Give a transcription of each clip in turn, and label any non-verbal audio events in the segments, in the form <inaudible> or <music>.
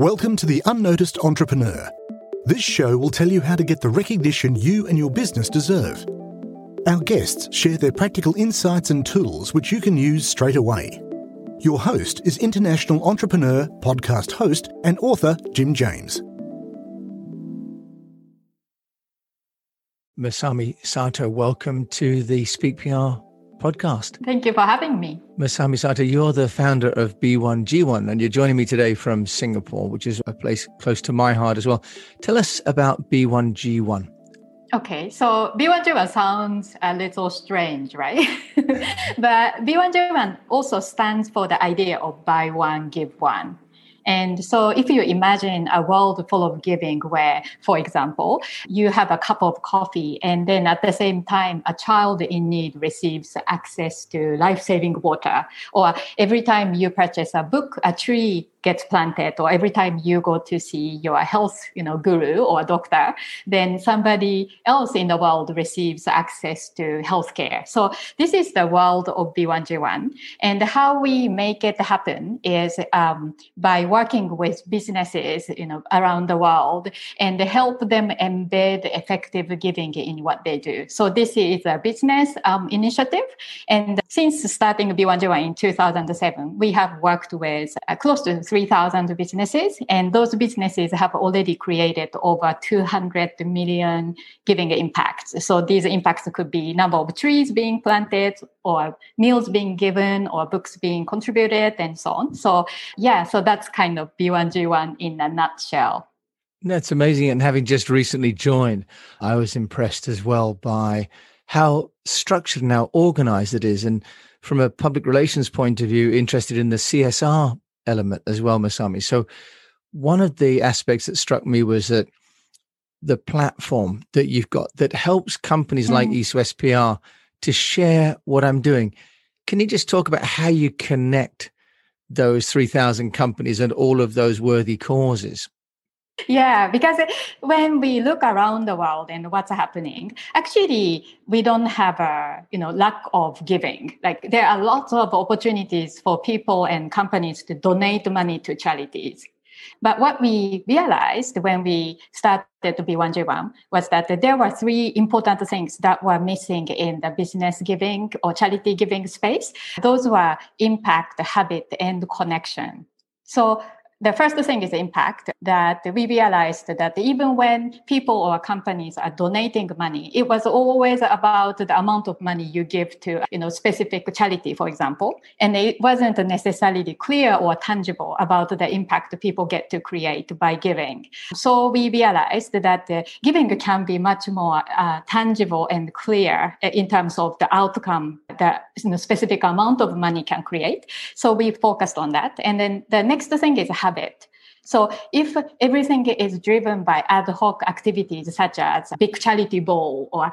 Welcome to The Unnoticed Entrepreneur. This show will tell you how to get the recognition you and your business deserve. Our guests share their practical insights and tools which you can use straight away. Your host is international entrepreneur, podcast host, and author Jim James. Masami Sato, welcome to the Speak PR podcast. Thank you for having me. Masami Sato, you're the founder of B1G1, and you're joining me today from Singapore, which is a place close to my heart as well. Tell us about B1G1. Okay, so B1G1 sounds a little strange, right? <laughs> but B1G1 also stands for the idea of buy one, give one. And so if you imagine a world full of giving where, for example, you have a cup of coffee and then at the same time a child in need receives access to life-saving water. Or every time you purchase a book, a tree gets planted or every time you go to see your health you know guru or doctor then somebody else in the world receives access to healthcare. So this is the world of b1g1 and how we make it happen is um, by working with businesses you know around the world and help them embed effective giving in what they do. So this is a business um, initiative. And since starting b1g1 in 2007 we have worked with uh, close to 3,000 businesses, and those businesses have already created over 200 million giving impacts. So these impacts could be number of trees being planted, or meals being given, or books being contributed, and so on. So yeah, so that's kind of B1G1 in a nutshell. That's amazing. And having just recently joined, I was impressed as well by how structured and how organized it is. And from a public relations point of view, interested in the CSR element as well, Masami. So one of the aspects that struck me was that the platform that you've got that helps companies mm. like East West PR to share what I'm doing. Can you just talk about how you connect those 3,000 companies and all of those worthy causes? Yeah, because when we look around the world and what's happening, actually we don't have a you know lack of giving. Like there are lots of opportunities for people and companies to donate money to charities. But what we realized when we started to b1g1 was that there were three important things that were missing in the business giving or charity giving space. Those were impact, habit, and connection. So the first thing is impact that we realized that even when people or companies are donating money, it was always about the amount of money you give to, you know, specific charity, for example. And it wasn't necessarily clear or tangible about the impact people get to create by giving. So we realized that giving can be much more uh, tangible and clear in terms of the outcome that you know, specific amount of money can create. So we focused on that. And then the next thing is habit. So if everything is driven by ad hoc activities such as a big charity ball or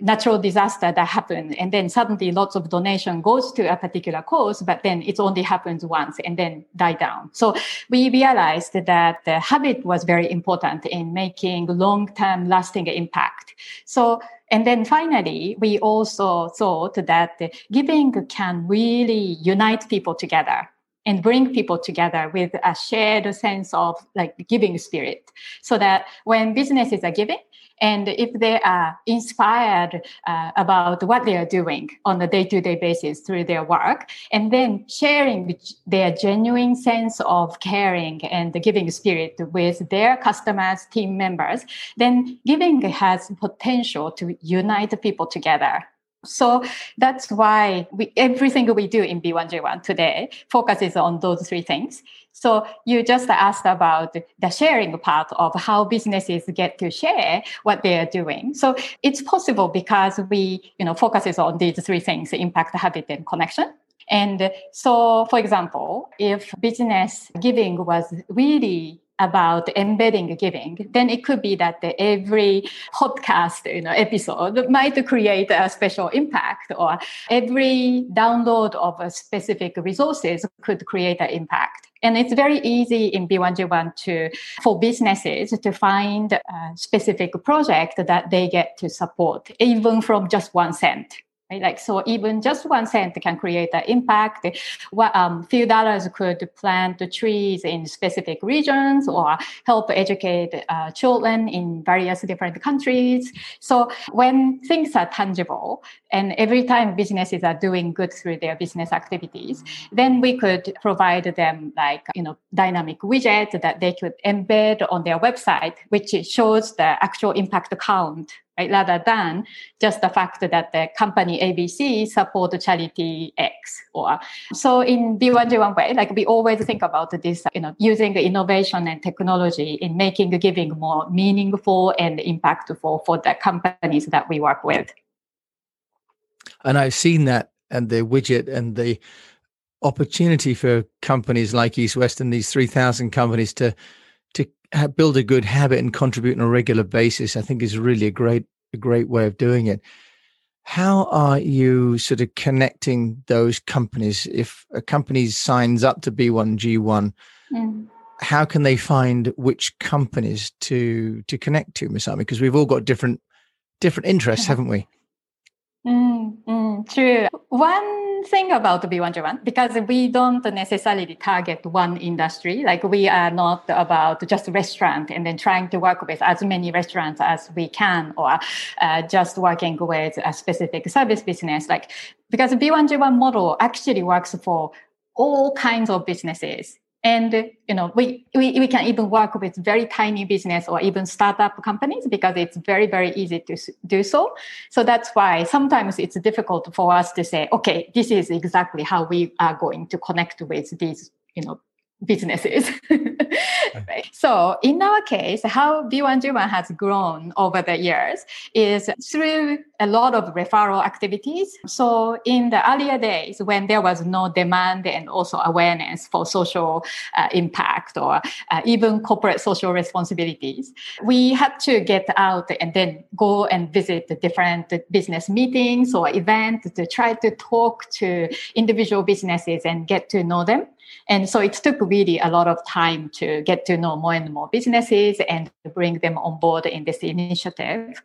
natural disaster that happened, and then suddenly lots of donation goes to a particular cause, but then it only happens once and then die down. So we realized that the habit was very important in making long-term lasting impact. So and then finally, we also thought that giving can really unite people together and bring people together with a shared sense of like giving spirit. So that when businesses are giving and if they are inspired uh, about what they are doing on a day-to-day basis through their work and then sharing their genuine sense of caring and the giving spirit with their customers team members then giving has potential to unite people together so that's why we, everything we do in B1G1 today focuses on those three things. So you just asked about the sharing part of how businesses get to share what they are doing. So it's possible because we, you know, focuses on these three things, impact, habit, and connection. And so, for example, if business giving was really about embedding giving, then it could be that every podcast you know, episode might create a special impact, or every download of a specific resources could create an impact. And it's very easy in B1G1 to, for businesses to find a specific project that they get to support, even from just one cent. Right? Like so, even just one cent can create an impact. What um, few dollars could plant the trees in specific regions or help educate uh, children in various different countries. So when things are tangible, and every time businesses are doing good through their business activities, then we could provide them like you know dynamic widget that they could embed on their website, which shows the actual impact count right? Rather than just the fact that the company ABC support charity X or so in B1G1 way, like we always think about this, you know, using innovation and technology in making giving more meaningful and impactful for the companies that we work with. And I've seen that and the widget and the opportunity for companies like East West and these 3,000 companies to build a good habit and contribute on a regular basis, I think is really a great a great way of doing it. How are you sort of connecting those companies? If a company signs up to B1G1, mm. how can they find which companies to to connect to, Masami? Because we've all got different different interests, <laughs> haven't we? Mm, mm, true. One thing about B1G1, because we don't necessarily target one industry, like we are not about just restaurant and then trying to work with as many restaurants as we can, or uh, just working with a specific service business. Like, because B1G1 model actually works for all kinds of businesses and you know, we, we, we can even work with very tiny business or even startup companies because it's very, very easy to do so. So that's why sometimes it's difficult for us to say, okay, this is exactly how we are going to connect with these, you know, businesses. <laughs> So in our case, how B1G1 has grown over the years is through a lot of referral activities. So in the earlier days when there was no demand and also awareness for social uh, impact or uh, even corporate social responsibilities, we had to get out and then go and visit the different business meetings or events to try to talk to individual businesses and get to know them. And so it took really a lot of time to get to know more and more businesses and bring them on board in this initiative.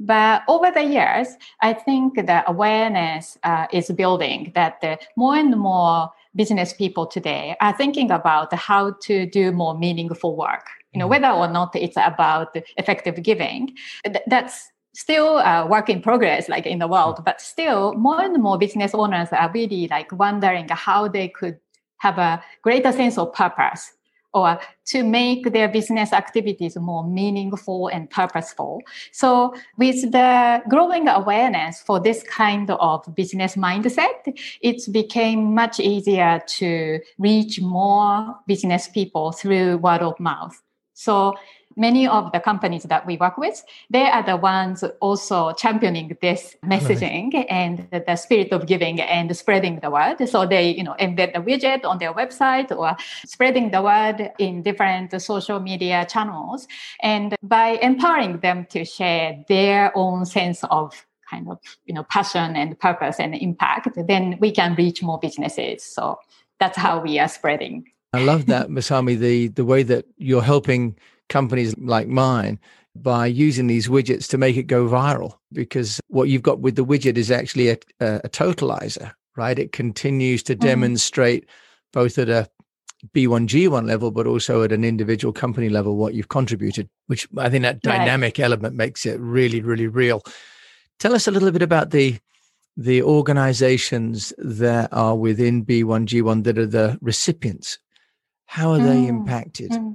But over the years, I think the awareness uh, is building that the more and more business people today are thinking about how to do more meaningful work. You know, mm-hmm. whether or not it's about effective giving, that's still a work in progress like in the world mm-hmm. but still more and more business owners are really like wondering how they could have a greater sense of purpose or to make their business activities more meaningful and purposeful. So with the growing awareness for this kind of business mindset, it became much easier to reach more business people through word of mouth. So many of the companies that we work with, they are the ones also championing this messaging right. and the spirit of giving and spreading the word. So they, you know, embed the widget on their website or spreading the word in different social media channels. And by empowering them to share their own sense of kind of, you know, passion and purpose and impact, then we can reach more businesses. So that's how we are spreading. I love that, Masami, the the way that you're helping companies like mine by using these widgets to make it go viral because what you've got with the widget is actually a, a, a totalizer right it continues to mm-hmm. demonstrate both at a b1g1 level but also at an individual company level what you've contributed which i think that dynamic right. element makes it really really real tell us a little bit about the the organizations that are within b1g1 that are the recipients how are mm. they impacted mm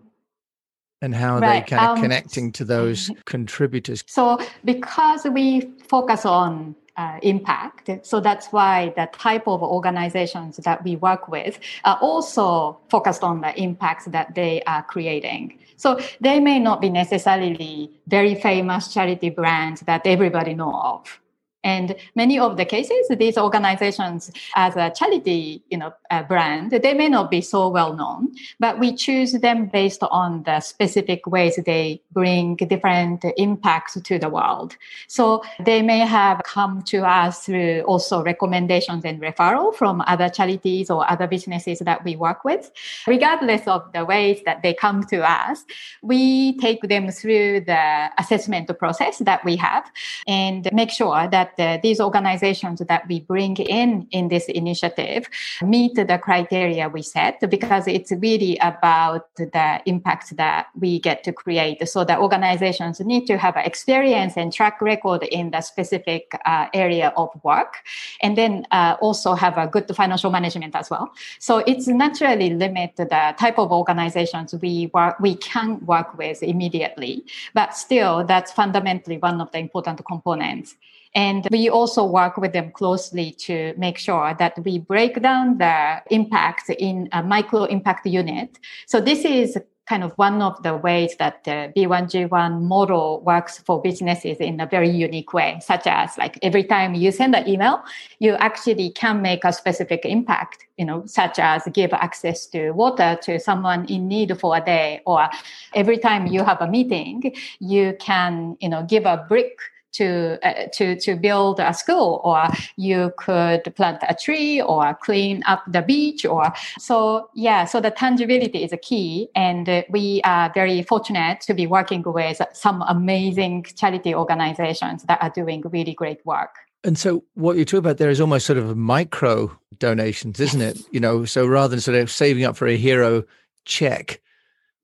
and how are right. they kind of um, connecting to those <laughs> contributors? So, because we focus on uh, impact, so that's why the type of organizations that we work with are also focused on the impacts that they are creating. So, they may not be necessarily very famous charity brands that everybody know of and many of the cases, these organizations as a charity, you know, uh, brand, they may not be so well known, but we choose them based on the specific ways they bring different impacts to the world. So they may have come to us through also recommendations and referral from other charities or other businesses that we work with. Regardless of the ways that they come to us, we take them through the assessment process that we have and make sure that uh, these organizations that we bring in in this initiative meet the criteria we set because it's really about the impact that we get to create. So the organizations need to have experience and track record in the specific uh, area of work, and then uh, also have a good financial management as well. So it's naturally limit the type of organizations we work we can work with immediately, but still that's fundamentally one of the important components. And we also work with them closely to make sure that we break down the impact in a micro impact unit. So this is kind of one of the ways that the B1G1 model works for businesses in a very unique way, such as like every time you send an email, you actually can make a specific impact, you know, such as give access to water to someone in need for a day, or every time you have a meeting, you can, you know, give a brick to uh, to to build a school or you could plant a tree or clean up the beach or so yeah so the tangibility is a key and uh, we are very fortunate to be working with some amazing charity organizations that are doing really great work and so what you're talking about there is almost sort of micro donations isn't yes. it you know so rather than sort of saving up for a hero check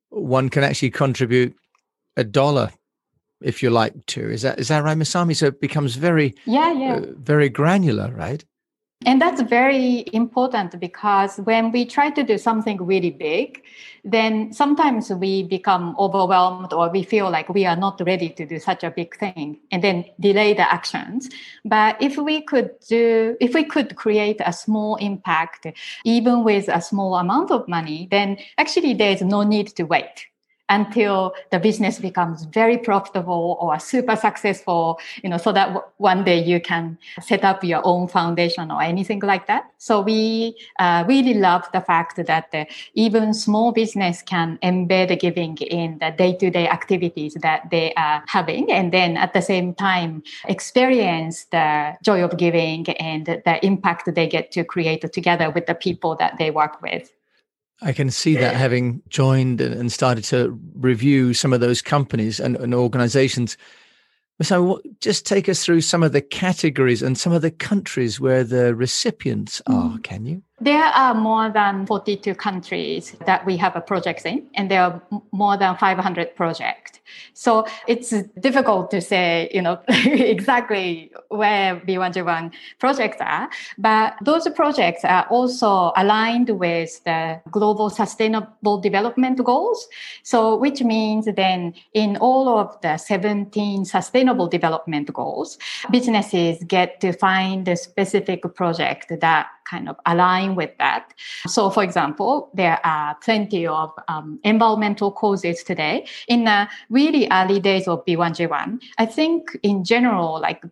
one can actually contribute a dollar if you like to. Is that is that right, Masami? So it becomes very yeah yeah uh, very granular, right? And that's very important because when we try to do something really big, then sometimes we become overwhelmed or we feel like we are not ready to do such a big thing and then delay the actions. But if we could do, if we could create a small impact, even with a small amount of money, then actually there's no need to wait until the business becomes very profitable or super successful, you know, so that w- one day you can set up your own foundation or anything like that. So we uh, really love the fact that uh, even small business can embed giving in the day-to-day activities that they are having, and then at the same time experience the joy of giving and the impact they get to create together with the people that they work with. I can see that having joined and started to review some of those companies and, and organizations. So, just take us through some of the categories and some of the countries where the recipients are, mm. can you? There are more than 42 countries that we have a project in, and there are more than 500 projects. So it's difficult to say, you know, <laughs> exactly where B1G1 projects are, but those projects are also aligned with the global sustainable development goals. So which means then in all of the 17 sustainable development goals, businesses get to find a specific project that kind of align with that. So, for example, there are plenty of um, environmental causes today. In the really early days of B1G1, I think in general, like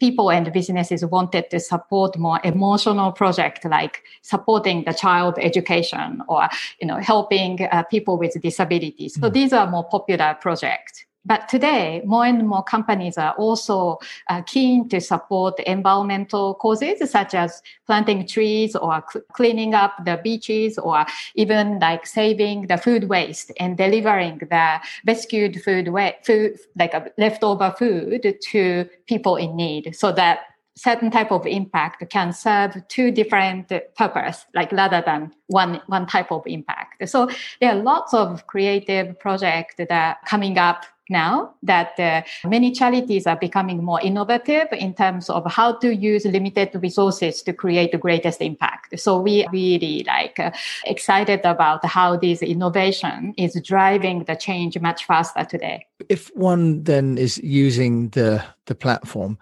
people and businesses wanted to support more emotional projects like supporting the child education or you know helping uh, people with disabilities. So mm. these are more popular projects. But today, more and more companies are also uh, keen to support environmental causes such as planting trees or cl- cleaning up the beaches or even like saving the food waste and delivering the rescued food, wa- food like a leftover food to people in need so that certain type of impact can serve two different purpose, like rather than one one type of impact. So there are lots of creative projects that are coming up now that uh, many charities are becoming more innovative in terms of how to use limited resources to create the greatest impact. So we really like uh, excited about how this innovation is driving the change much faster today. If one then is using the the platform,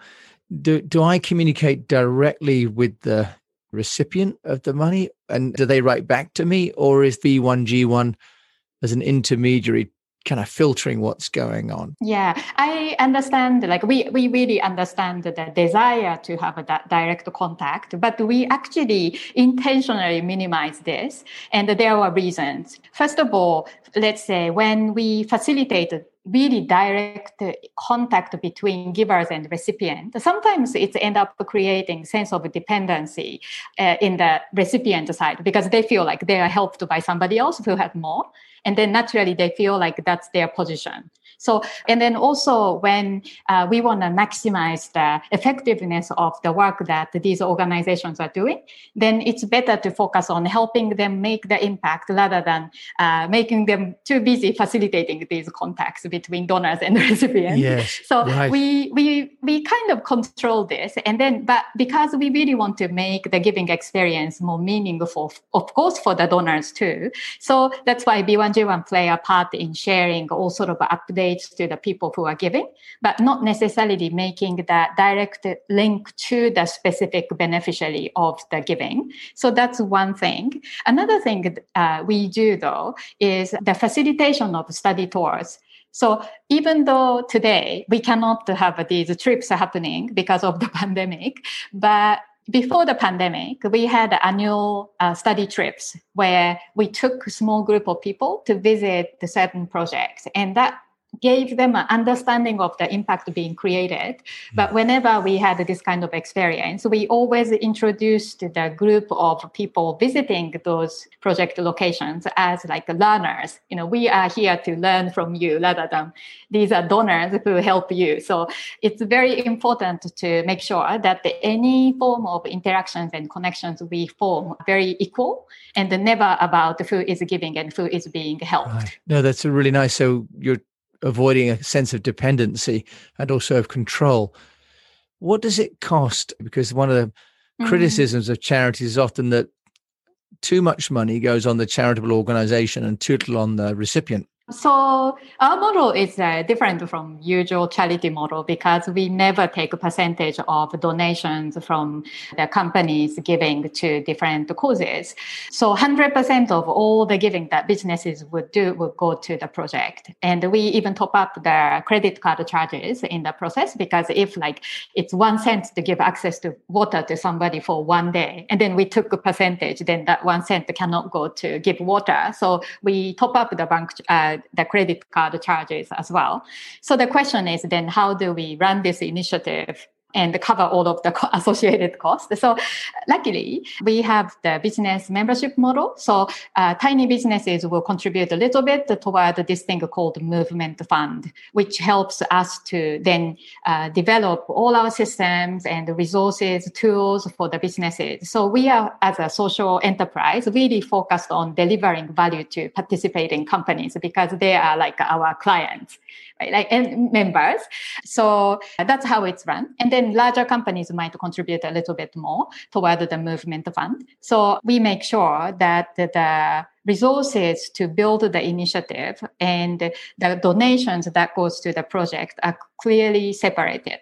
do do I communicate directly with the recipient of the money and do they write back to me or is B1G1 as an intermediary kind of filtering what's going on. Yeah i understand like we we really understand the desire to have a direct contact but we actually intentionally minimize this and there are reasons. First of all let's say when we facilitate really direct contact between givers and recipient sometimes it's end up creating sense of dependency uh, in the recipient side because they feel like they are helped by somebody else who have more and then naturally they feel like that's their position so, and then also when uh, we want to maximize the effectiveness of the work that these organizations are doing, then it's better to focus on helping them make the impact rather than uh, making them too busy facilitating these contacts between donors and <laughs> recipients. Yes, so right. we we we kind of control this, and then but because we really want to make the giving experience more meaningful, of course, for the donors too. So that's why B1G1 play a part in sharing all sort of updates to the people who are giving, but not necessarily making that direct link to the specific beneficiary of the giving. So that's one thing. Another thing uh, we do though is the facilitation of study tours. So even though today we cannot have these trips happening because of the <laughs> pandemic, but before the pandemic, we had annual uh, study trips where we took a small group of people to visit the certain projects. And that gave them an understanding of the impact being created. But mm. whenever we had this kind of experience, we always introduced the group of people visiting those project locations as like learners. You know, we are here to learn from you rather than these are donors who help you. So it's very important to make sure that any form of interactions and connections we form are very equal and never about who is giving and who is being helped. Right. No, that's really nice. So you're avoiding a sense of dependency and also of control. What does it cost? Because one of the mm-hmm. criticisms of charities is often that too much money goes on the charitable organization and too little on the recipient. So our model is uh, different from usual charity model because we never take a percentage of donations from the companies giving to different causes. So 100% of all the giving that businesses would do would go to the project. And we even top up the credit card charges in the process because if like it's one cent to give access to water to somebody for one day, and then we took a percentage, then that one cent cannot go to give water. So we top up the bank uh, the credit card charges as well. So the question is then how do we run this initiative and cover all of the <laughs> associated costs. So luckily, we have the business membership model. So uh, tiny businesses will contribute a little bit toward this thing called movement fund, which helps us to then uh, develop all our systems and resources, tools for the businesses. So we are, as a social enterprise, really focused on delivering value to participating companies because they are like our clients right? Like and members. So uh, that's how it's run. And then larger companies might contribute a little bit more toward the movement fund. So we make sure that the resources to build the initiative and the donations that goes to the project are clearly separated.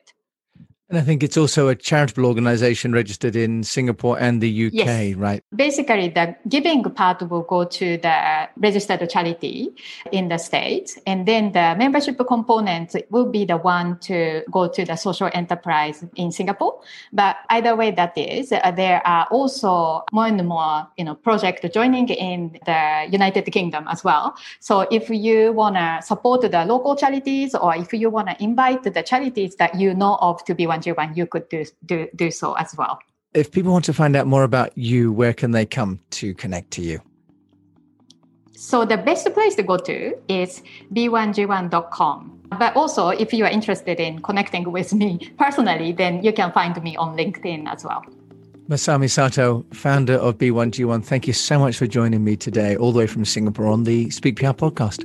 And I think it's also a charitable organization registered in Singapore and the UK, yes. right? Basically, the giving part will go to the registered charity in the States. And then the membership component will be the one to go to the social enterprise in Singapore. But either way that is, uh, there are also more and more, you know, projects joining in the United Kingdom as well. So if you want to support the local charities or if you want to invite the charities that you know of to be one you and you could do, do, do so as well. If people want to find out more about you, where can they come to connect to you? So the best place to go to is b1g1.com. But also, if you are interested in connecting with me personally, then you can find me on LinkedIn as well. Masami Sato, founder of B1G1, thank you so much for joining me today, all the way from Singapore on the Speak PR podcast.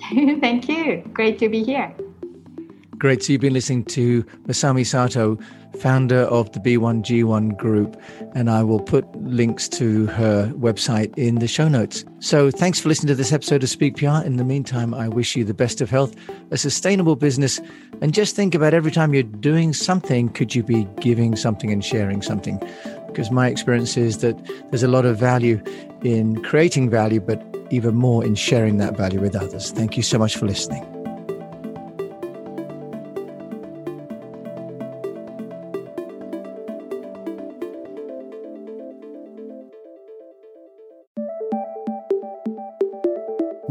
<laughs> thank you. Great to be here. Great. So you've been listening to Masami Sato, founder of the B1G1 group, and I will put links to her website in the show notes. So thanks for listening to this episode of Speak PR. In the meantime, I wish you the best of health, a sustainable business, and just think about every time you're doing something, could you be giving something and sharing something? Because my experience is that there's a lot of value in creating value, but even more in sharing that value with others. Thank you so much for listening.